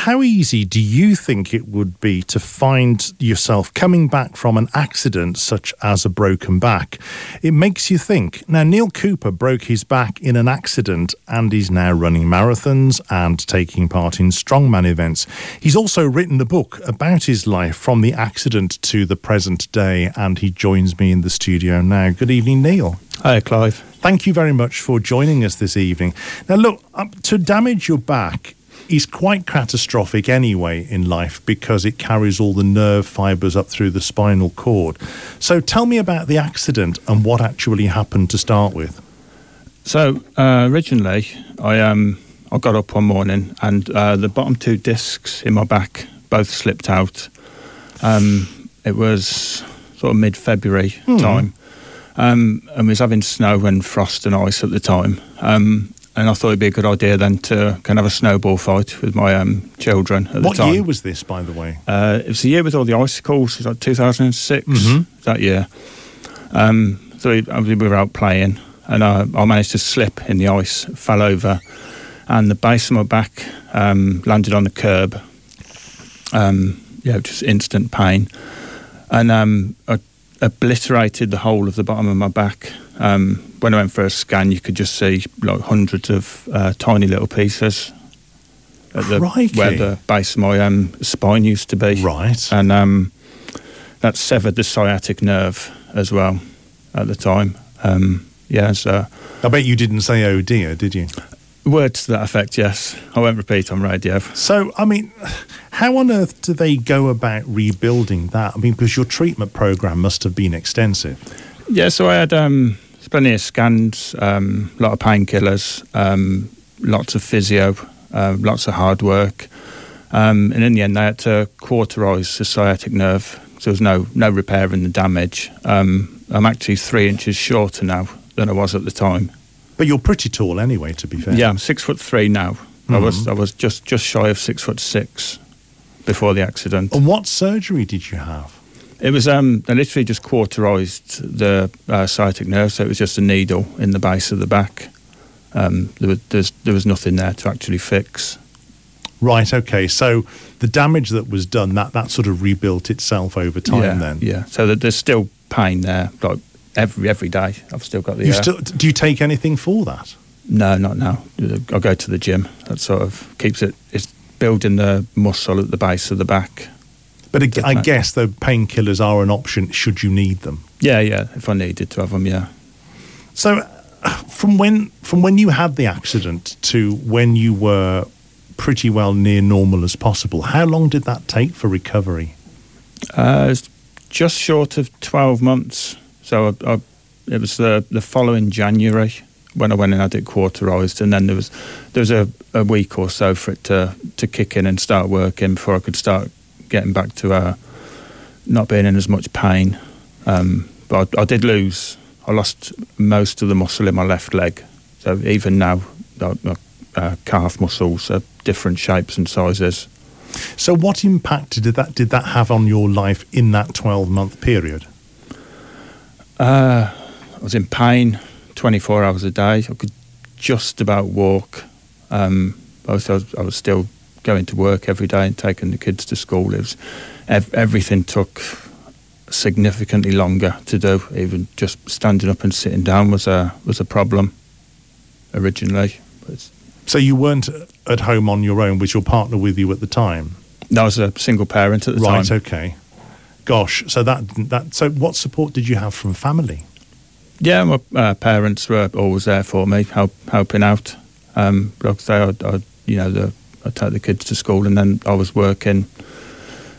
how easy do you think it would be to find yourself coming back from an accident such as a broken back? It makes you think. Now, Neil Cooper broke his back in an accident and is now running marathons and taking part in strongman events. He's also written a book about his life from the accident to the present day, and he joins me in the studio now. Good evening, Neil. Hi, Clive. Thank you very much for joining us this evening. Now, look, to damage your back is quite catastrophic anyway in life because it carries all the nerve fibers up through the spinal cord. So tell me about the accident and what actually happened to start with. So uh, originally, I um I got up one morning and uh, the bottom two discs in my back both slipped out. Um, it was sort of mid February hmm. time, um, and we was having snow and frost and ice at the time. Um, and I thought it'd be a good idea then to kind of have a snowball fight with my um, children at what the time. What year was this, by the way? Uh, it was the year with all the icicles. It was like 2006 mm-hmm. that year. Um, so we, we, were out playing, and I, I, managed to slip in the ice, fell over, and the base of my back um, landed on the curb. Um, yeah, just instant pain, and um, I obliterated the whole of the bottom of my back. Um, when I went for a scan, you could just see like hundreds of uh, tiny little pieces at the, where the base of my um, spine used to be. Right. And um, that severed the sciatic nerve as well at the time. Um, yeah, so. I bet you didn't say oh dear, did you? Words to that effect, yes. I won't repeat on radio. So, I mean, how on earth do they go about rebuilding that? I mean, because your treatment program must have been extensive. Yeah, so I had um, plenty of scans, um, a lot of painkillers, um, lots of physio, uh, lots of hard work. Um, and in the end, they had to cauterise the sciatic nerve. So there was no, no repairing the damage. Um, I'm actually three inches shorter now than I was at the time. But you're pretty tall anyway, to be fair. Yeah, I'm six foot three now. Mm-hmm. I was I was just, just shy of six foot six before the accident. And what surgery did you have? It was um, they literally just cauterised the uh, sciatic nerve, so it was just a needle in the base of the back. Um, there, was, there was nothing there to actually fix. Right. Okay. So the damage that was done that that sort of rebuilt itself over time. Yeah, then. Yeah. So that there's still pain there, like every every day. I've still got the. You still, do you take anything for that? No, not now. I go to the gym. That sort of keeps it. It's building the muscle at the base of the back. But I guess the painkillers are an option should you need them. Yeah, yeah. If I needed to have them, yeah. So, from when from when you had the accident to when you were pretty well near normal as possible, how long did that take for recovery? Uh, just short of twelve months. So I, I, it was the the following January when I went and had it cauterised, and then there was there was a, a week or so for it to to kick in and start working before I could start getting back to uh, not being in as much pain. Um, but I, I, did lose. I lost most of the muscle in my left leg. So even now, my uh, calf muscles are different shapes and sizes. So, what impact did that did that have on your life in that twelve month period? Uh, I was in pain twenty four hours a day. I could just about walk. Um, I was, I was still going to work every day and taking the kids to school. It was, ev- everything took significantly longer to do. Even just standing up and sitting down was a was a problem originally. so you weren't at home on your own. Was your partner with you at the time? No, I was a single parent at the right, time. Right. Okay. Gosh. So that that. So what support did you have from family? Yeah, my uh, parents were always there for me, help, helping out. Um, like I say, I, I, you know, the I'd take the kids to school, and then I was working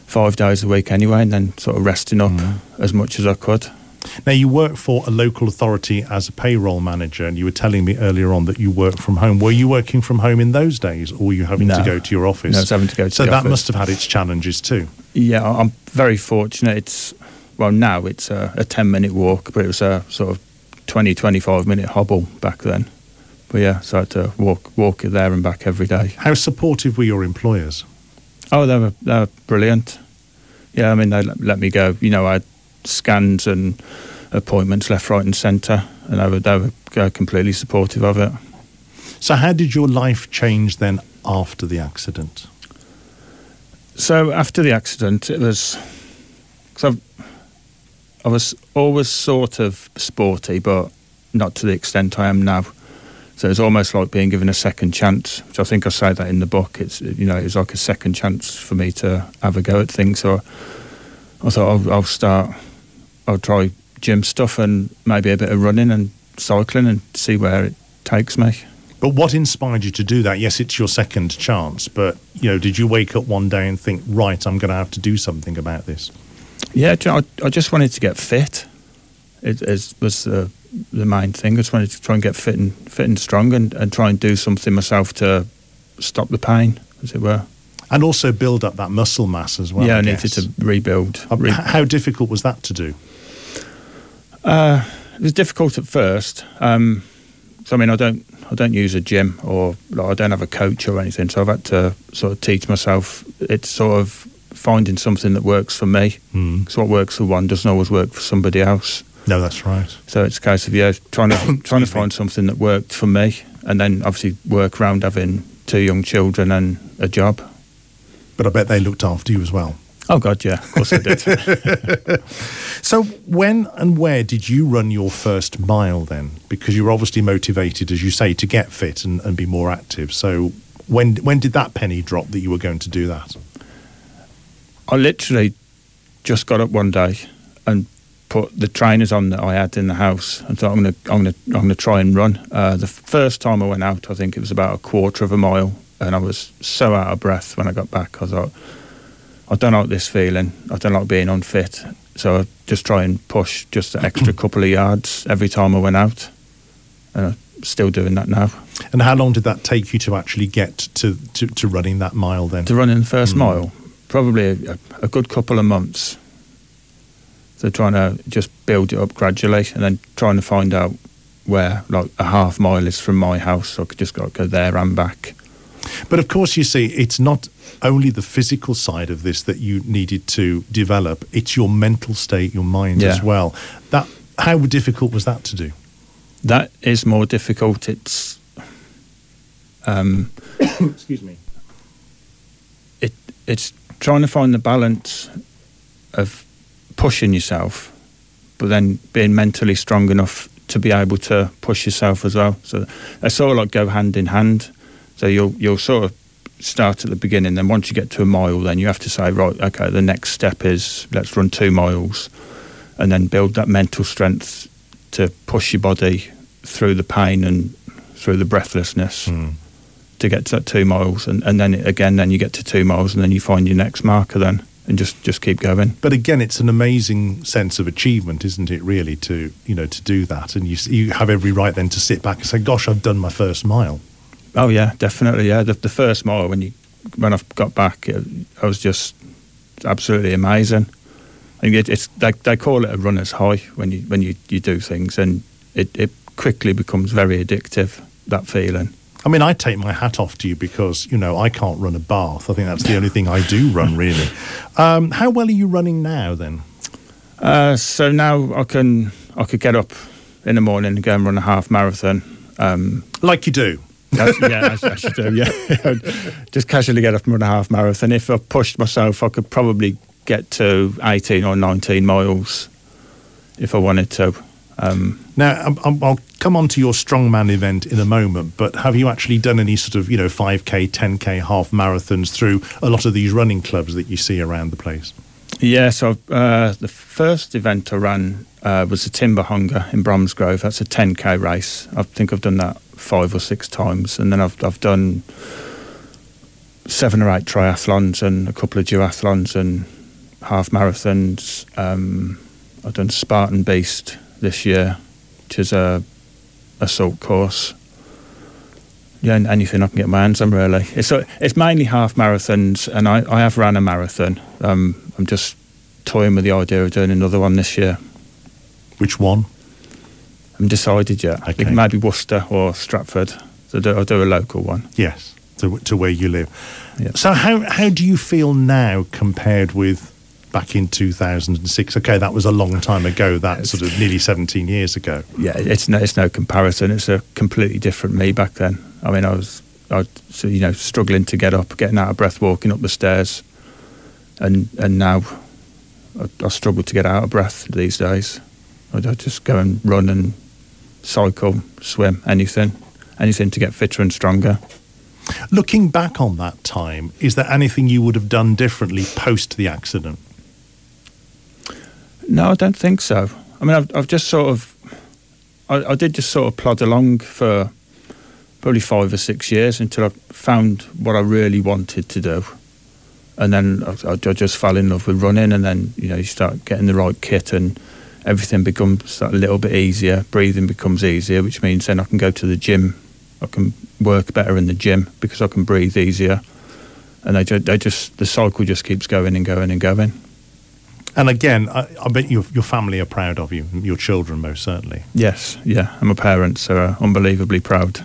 five days a week anyway, and then sort of resting up mm. as much as I could. Now, you work for a local authority as a payroll manager, and you were telling me earlier on that you work from home. Were you working from home in those days, or were you having no. to go to your office? No, I was having to go to So that office. must have had its challenges too. Yeah, I'm very fortunate. It's well now it's a, a ten minute walk, but it was a sort of 20, 25 minute hobble back then. But yeah, so I had to walk walk it there and back every day. How supportive were your employers? Oh, they were they were brilliant. Yeah, I mean they let, me go. You know, I had scans and appointments left, right, and centre, and they were they were completely supportive of it. So, how did your life change then after the accident? So after the accident, it was because I was always sort of sporty, but not to the extent I am now. So it's almost like being given a second chance, which I think I say that in the book. It's you know it was like a second chance for me to have a go at things. So I thought I'll, I'll start, I'll try gym stuff and maybe a bit of running and cycling and see where it takes me. But what inspired you to do that? Yes, it's your second chance, but you know, did you wake up one day and think, right, I'm going to have to do something about this? Yeah, I, I just wanted to get fit. It, it was the the main thing. I just wanted to try and get fit and fit and strong, and, and try and do something myself to stop the pain, as it were. And also build up that muscle mass as well. Yeah, I, I needed to rebuild. Re- how difficult was that to do? Uh, it was difficult at first. Um, so I mean, I don't, I don't use a gym or like, I don't have a coach or anything. So I've had to sort of teach myself. It's sort of finding something that works for me. Mm. So what works for one doesn't always work for somebody else. No, that's right. So it's a case of yeah, trying to trying to find something that worked for me, and then obviously work around having two young children and a job. But I bet they looked after you as well. Oh God, yeah, of course they did. so when and where did you run your first mile then? Because you were obviously motivated, as you say, to get fit and, and be more active. So when when did that penny drop that you were going to do that? I literally just got up one day and put the trainers on that I had in the house and thought I'm gonna I'm gonna I'm gonna try and run. Uh, the first time I went out, I think it was about a quarter of a mile, and I was so out of breath when I got back. I thought I don't like this feeling. I don't like being unfit, so I just try and push just an extra couple of yards every time I went out, and I'm still doing that now. And how long did that take you to actually get to, to, to running that mile then? To running the first mm. mile, probably a, a good couple of months. So trying to just build it up gradually, and then trying to find out where like a half mile is from my house, so I could just go, go there and back. But of course, you see, it's not only the physical side of this that you needed to develop; it's your mental state, your mind yeah. as well. That how difficult was that to do? That is more difficult. It's um, excuse me. It it's trying to find the balance of pushing yourself, but then being mentally strong enough to be able to push yourself as well. So they sort of like go hand in hand. So you'll you'll sort of start at the beginning. Then once you get to a mile, then you have to say, right, okay, the next step is let's run two miles, and then build that mental strength to push your body through the pain and through the breathlessness. Mm. To get to that two miles, and, and then again, then you get to two miles, and then you find your next marker. Then and just just keep going. But again, it's an amazing sense of achievement, isn't it? Really, to you know to do that, and you you have every right then to sit back and say, "Gosh, I've done my first mile." Oh yeah, definitely. Yeah, the, the first mile when you when I got back, it, I was just absolutely amazing. And it, it's they, they call it a runner's high when you when you, you do things, and it, it quickly becomes very addictive. That feeling. I mean, I take my hat off to you because you know I can't run a bath. I think that's the only thing I do run really. Um, how well are you running now then? Uh, so now I can I could get up in the morning and go and run a half marathon. Um, like you do. yeah, I, I, should do. Yeah, just casually get up and run a half marathon. If I pushed myself, I could probably get to eighteen or nineteen miles if I wanted to. Um, now, I'll come on to your strongman event in a moment, but have you actually done any sort of, you know, 5K, 10K half marathons through a lot of these running clubs that you see around the place? Yeah, so uh, the first event I ran uh, was the Timberhonger in Bromsgrove. That's a 10K race. I think I've done that five or six times. And then I've, I've done seven or eight triathlons and a couple of duathlons and half marathons. Um, I've done Spartan Beast this year, which is a assault course. Yeah, anything I can get my hands on really. It's it's mainly half marathons, and I, I have ran a marathon. Um, I'm just toying with the idea of doing another one this year. Which one? I haven't decided yet. Okay. Maybe Worcester or Stratford. So do, I'll do a local one. Yes, to, to where you live. Yeah. So how how do you feel now compared with back in 2006? Okay, that was a long time ago. That sort of nearly 17 years ago. Yeah, it's no, it's no comparison. It's a completely different me back then. I mean, I was, I, so, you know, struggling to get up, getting out of breath, walking up the stairs, and and now I, I struggle to get out of breath these days. I, I just go and run and cycle, swim, anything, anything to get fitter and stronger. Looking back on that time, is there anything you would have done differently post the accident? No, I don't think so. I mean, I've, I've just sort of, I, I did just sort of plod along for probably five or six years until I found what I really wanted to do. And then I, I just fell in love with running, and then, you know, you start getting the right kit and everything becomes a little bit easier. Breathing becomes easier, which means then I can go to the gym. I can work better in the gym because I can breathe easier. And they, ju- they just, the cycle just keeps going and going and going. And again, I, I bet your your family are proud of you, your children most certainly, Yes, yeah. And my parents are unbelievably proud.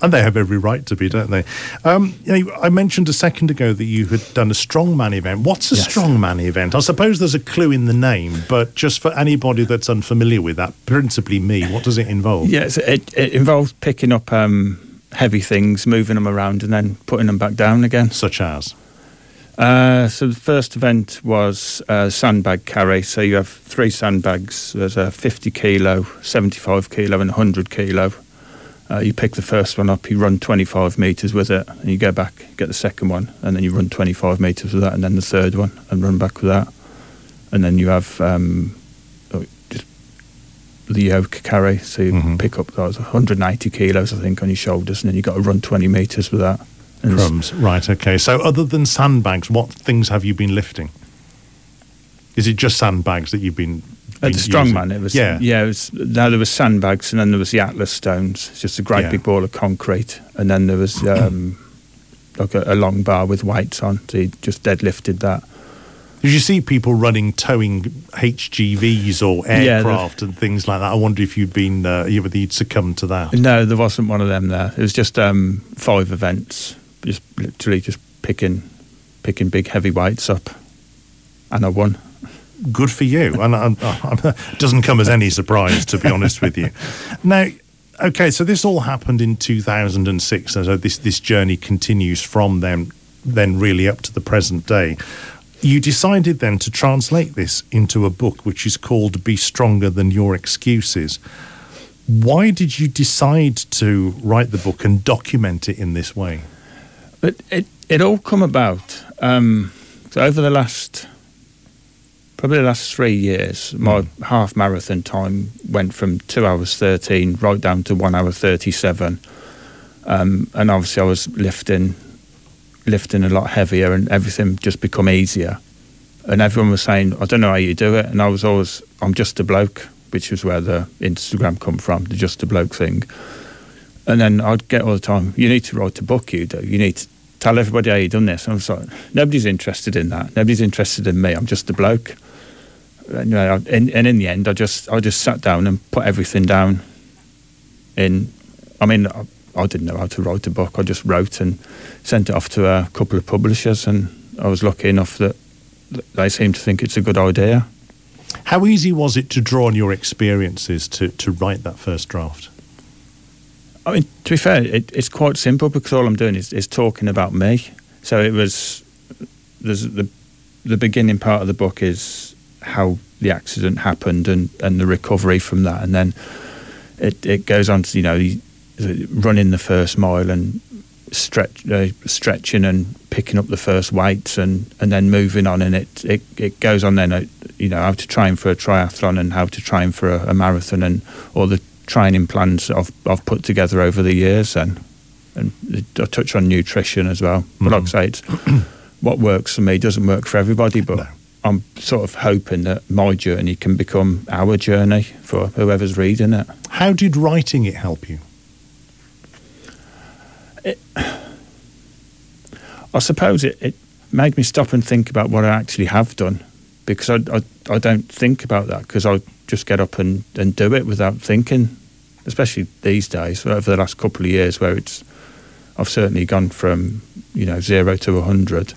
and they have every right to be, don't they? Um, you know, I mentioned a second ago that you had done a strongman event. What's a Yes. strongman event? I suppose there's a clue in the name, but just for anybody that's unfamiliar with that, principally me, what does it involve? Yes, it, it involves picking up um, heavy things, moving them around, and then putting them back down again. Such as Uh, so the first event was uh, sandbag carry. So you have three sandbags. There's a 50 kilo, 75 kilo, and 100 kilo. Uh, you pick the first one up, you run 25 metres with it, and you go back, get the second one, and then you run 25 metres with that, and then the third one, and run back with that. And then you have um, oh, just the yoke carry. So you Mhm. pick up those 180 kilos, I think, on your shoulders, and then you've got to run 20 metres with that. Crumbs. Right. Okay. So other than sandbags, what things have you been lifting? Is it just sandbags that you've been? At the strongman, it was Yeah. yeah. It was, now there was sandbags, and then there was the Atlas stones. It's just a great Yeah. big ball of concrete, and then there was um, like a, a long bar with weights on. So he just deadlifted that. Did you see people running, towing HGVs or Yeah, aircraft and things like that? I wonder if you'd been, uh, whether you'd succumbed to that. No, there wasn't one of them there. It was just um, five events, just literally just picking, picking big heavy weights up, and I won. Good for you. And it doesn't come as any surprise, to be honest with you. Now, okay, so this all happened in 2006. and So this this journey continues from then, then really up to the present day. You decided then to translate this into a book which is called Be Stronger Than Your Excuses. Why did you decide to write the book and document it in this way? But it it all come about. Um, so over the last probably the last three years, my half marathon time went from two hours thirteen right down to one hour thirty seven. Um, and obviously, I was lifting lifting a lot heavier, and everything just become easier. And everyone was saying, "I don't know how you do it," and I was always, "I'm just a bloke," which was where the Instagram come from, the just a bloke thing. And then I'd get all the time, you need to write a book, you do. You need to tell everybody how you done this. And I was like, nobody's interested in that. Nobody's interested in me. I'm just a bloke. And, and, and in the end, I just I just sat down and put everything down. In, I mean, I, I didn't know how to write a book. I just wrote and sent it off to a couple of publishers, and I was lucky enough that they seemed to think it's a good idea. How easy was it to draw on your experiences to, to write that first draft? I mean, to be fair, it, it's quite simple because all I'm doing is, is talking about me. So it was there's the the beginning part of the book is how the accident happened and, and the recovery from that, and then it, it goes on to you know running the first mile and stretch uh, stretching and picking up the first weights and, and then moving on and it, it, it goes on then uh, you know how to train for a triathlon and how to train for a, a marathon and all the training plans I've, I've put together over the years and and I touch on nutrition as well but like I say it's what works for me doesn't work for everybody but No. I'm sort of hoping that my journey can become our journey for whoever's reading it. How did writing it help you? I suppose it, it made me stop and think about what I actually have done because I, I, I don't think about that because I just get up and, and do it without thinking. especially these days over the last couple of years, where it's I've certainly gone from you know zero to a hundred.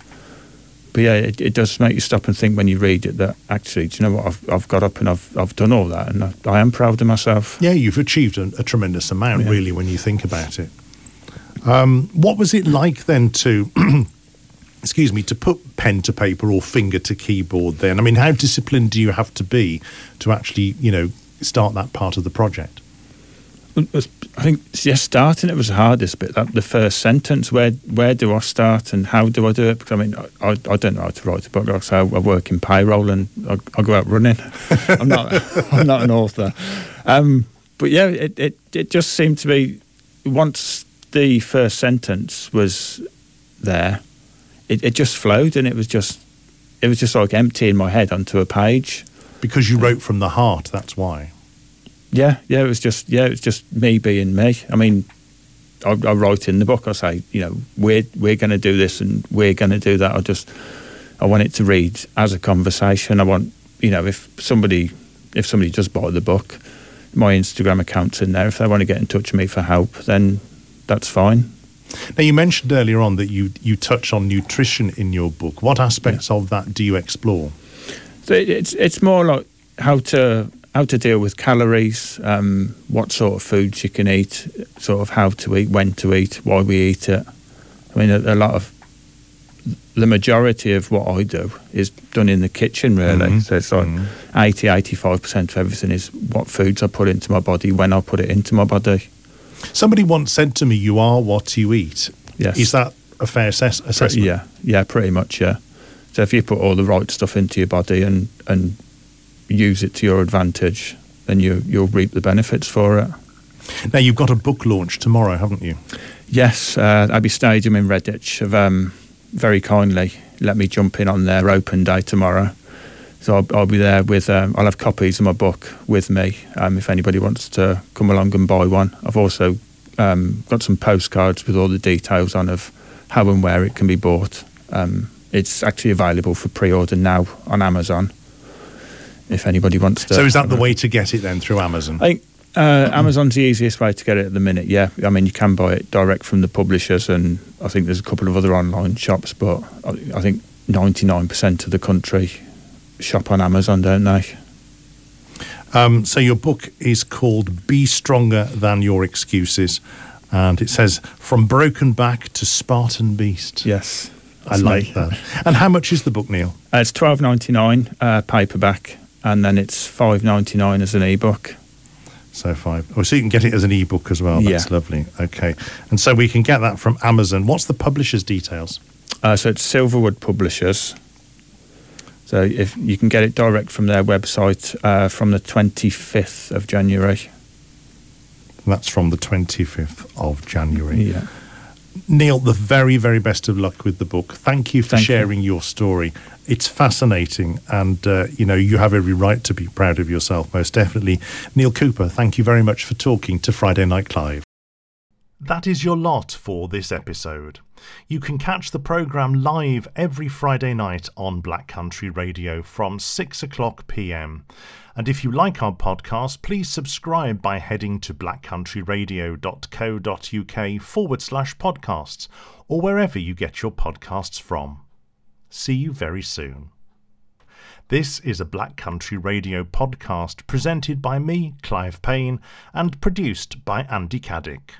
But yeah, it, it, does make you stop and think when you read it that actually, do you know what? I've, I've got up and I've, I've done all that, and I, I am proud of myself. Yeah, you've achieved a, a tremendous amount, yeah. really, when you think about it. Um, what was it like then to excuse me, to put pen to paper or finger to keyboard then? I mean, how disciplined do you have to be to actually, you know, start that part of the project? I think yes, starting it was the hardest bit. That the first sentence. Where where do I start and how do I do it? Because I mean, I, I don't know how to write a book. Like I, I work in payroll and I, I go out running. I'm not I'm not an author. Um, but yeah, it, it it just seemed to be once the first sentence was there, it, it just flowed and it was just it was just like emptying my head onto a page. Because you wrote from the heart, that's why. Yeah, yeah, it was just yeah, it was just me being me. I mean, I, I write in the book. I say, you know, we're we're going to do this and we're going to do that. I just I want it to read as a conversation. I want you know if somebody if somebody does buy the book, my Instagram account's in there. If they want to get in touch with me for help, then that's fine. Now, you mentioned earlier on that you, you touch on nutrition in your book. What aspects yeah. of that do you explore? So it's it's more like how to how to deal with calories, um, what sort of foods you can eat, sort of how to eat, when to eat, why we eat it. I mean, a, a lot of the majority of what I do is done in the kitchen, really. Mm-hmm. So it's like mm-hmm. 80, 85% of everything is what foods I put into my body, when I put it into my body. Somebody once said to me, "You are what you eat." Yes. Is that a fair assess- assessment? Yeah, yeah, pretty much. Yeah. So if you put all the right stuff into your body and and use it to your advantage, then you you'll reap the benefits for it. Now you've got a book launch tomorrow, haven't you? Yes, uh, Abbey Stadium in Redditch have um, very kindly let me jump in on their open day tomorrow. So I'll, I'll be there with. Um, I'll have copies of my book with me um, if anybody wants to come along and buy one. I've also um, got some postcards with all the details on of how and where it can be bought. Um, it's actually available for pre-order now on Amazon. If anybody wants to. So is that the way to get it then through Amazon? I think uh, Amazon's the easiest way to get it at the minute. Yeah, I mean you can buy it direct from the publishers, and I think there's a couple of other online shops, but I think 99% of the country shop on Amazon, don't they? Um, so your book is called "Be Stronger Than Your Excuses," and it says "From Broken Back to Spartan Beast." Yes, I like me. that. And how much is the book, Neil? Uh, it's twelve ninety nine uh, paperback, and then it's five ninety nine as an ebook. So five. Oh, so you can get it as an ebook as well. That's yeah. lovely. Okay, and so we can get that from Amazon. What's the publisher's details? Uh, so it's Silverwood Publishers. So if you can get it direct from their website uh, from the 25th of January. That's from the 25th of January. Yeah. Neil, the very, very best of luck with the book. Thank you for Thank sharing you. your story. It's fascinating, and uh, you know you have every right to be proud of yourself. Most definitely, Neil Cooper. Thank you very much for talking to Friday Night Clive. That is your lot for this episode. You can catch the programme live every Friday night on Black Country Radio from 6 o'clock pm. And if you like our podcast, please subscribe by heading to blackcountryradio.co.uk forward slash podcasts or wherever you get your podcasts from. See you very soon. This is a Black Country Radio podcast presented by me, Clive Payne, and produced by Andy Caddick.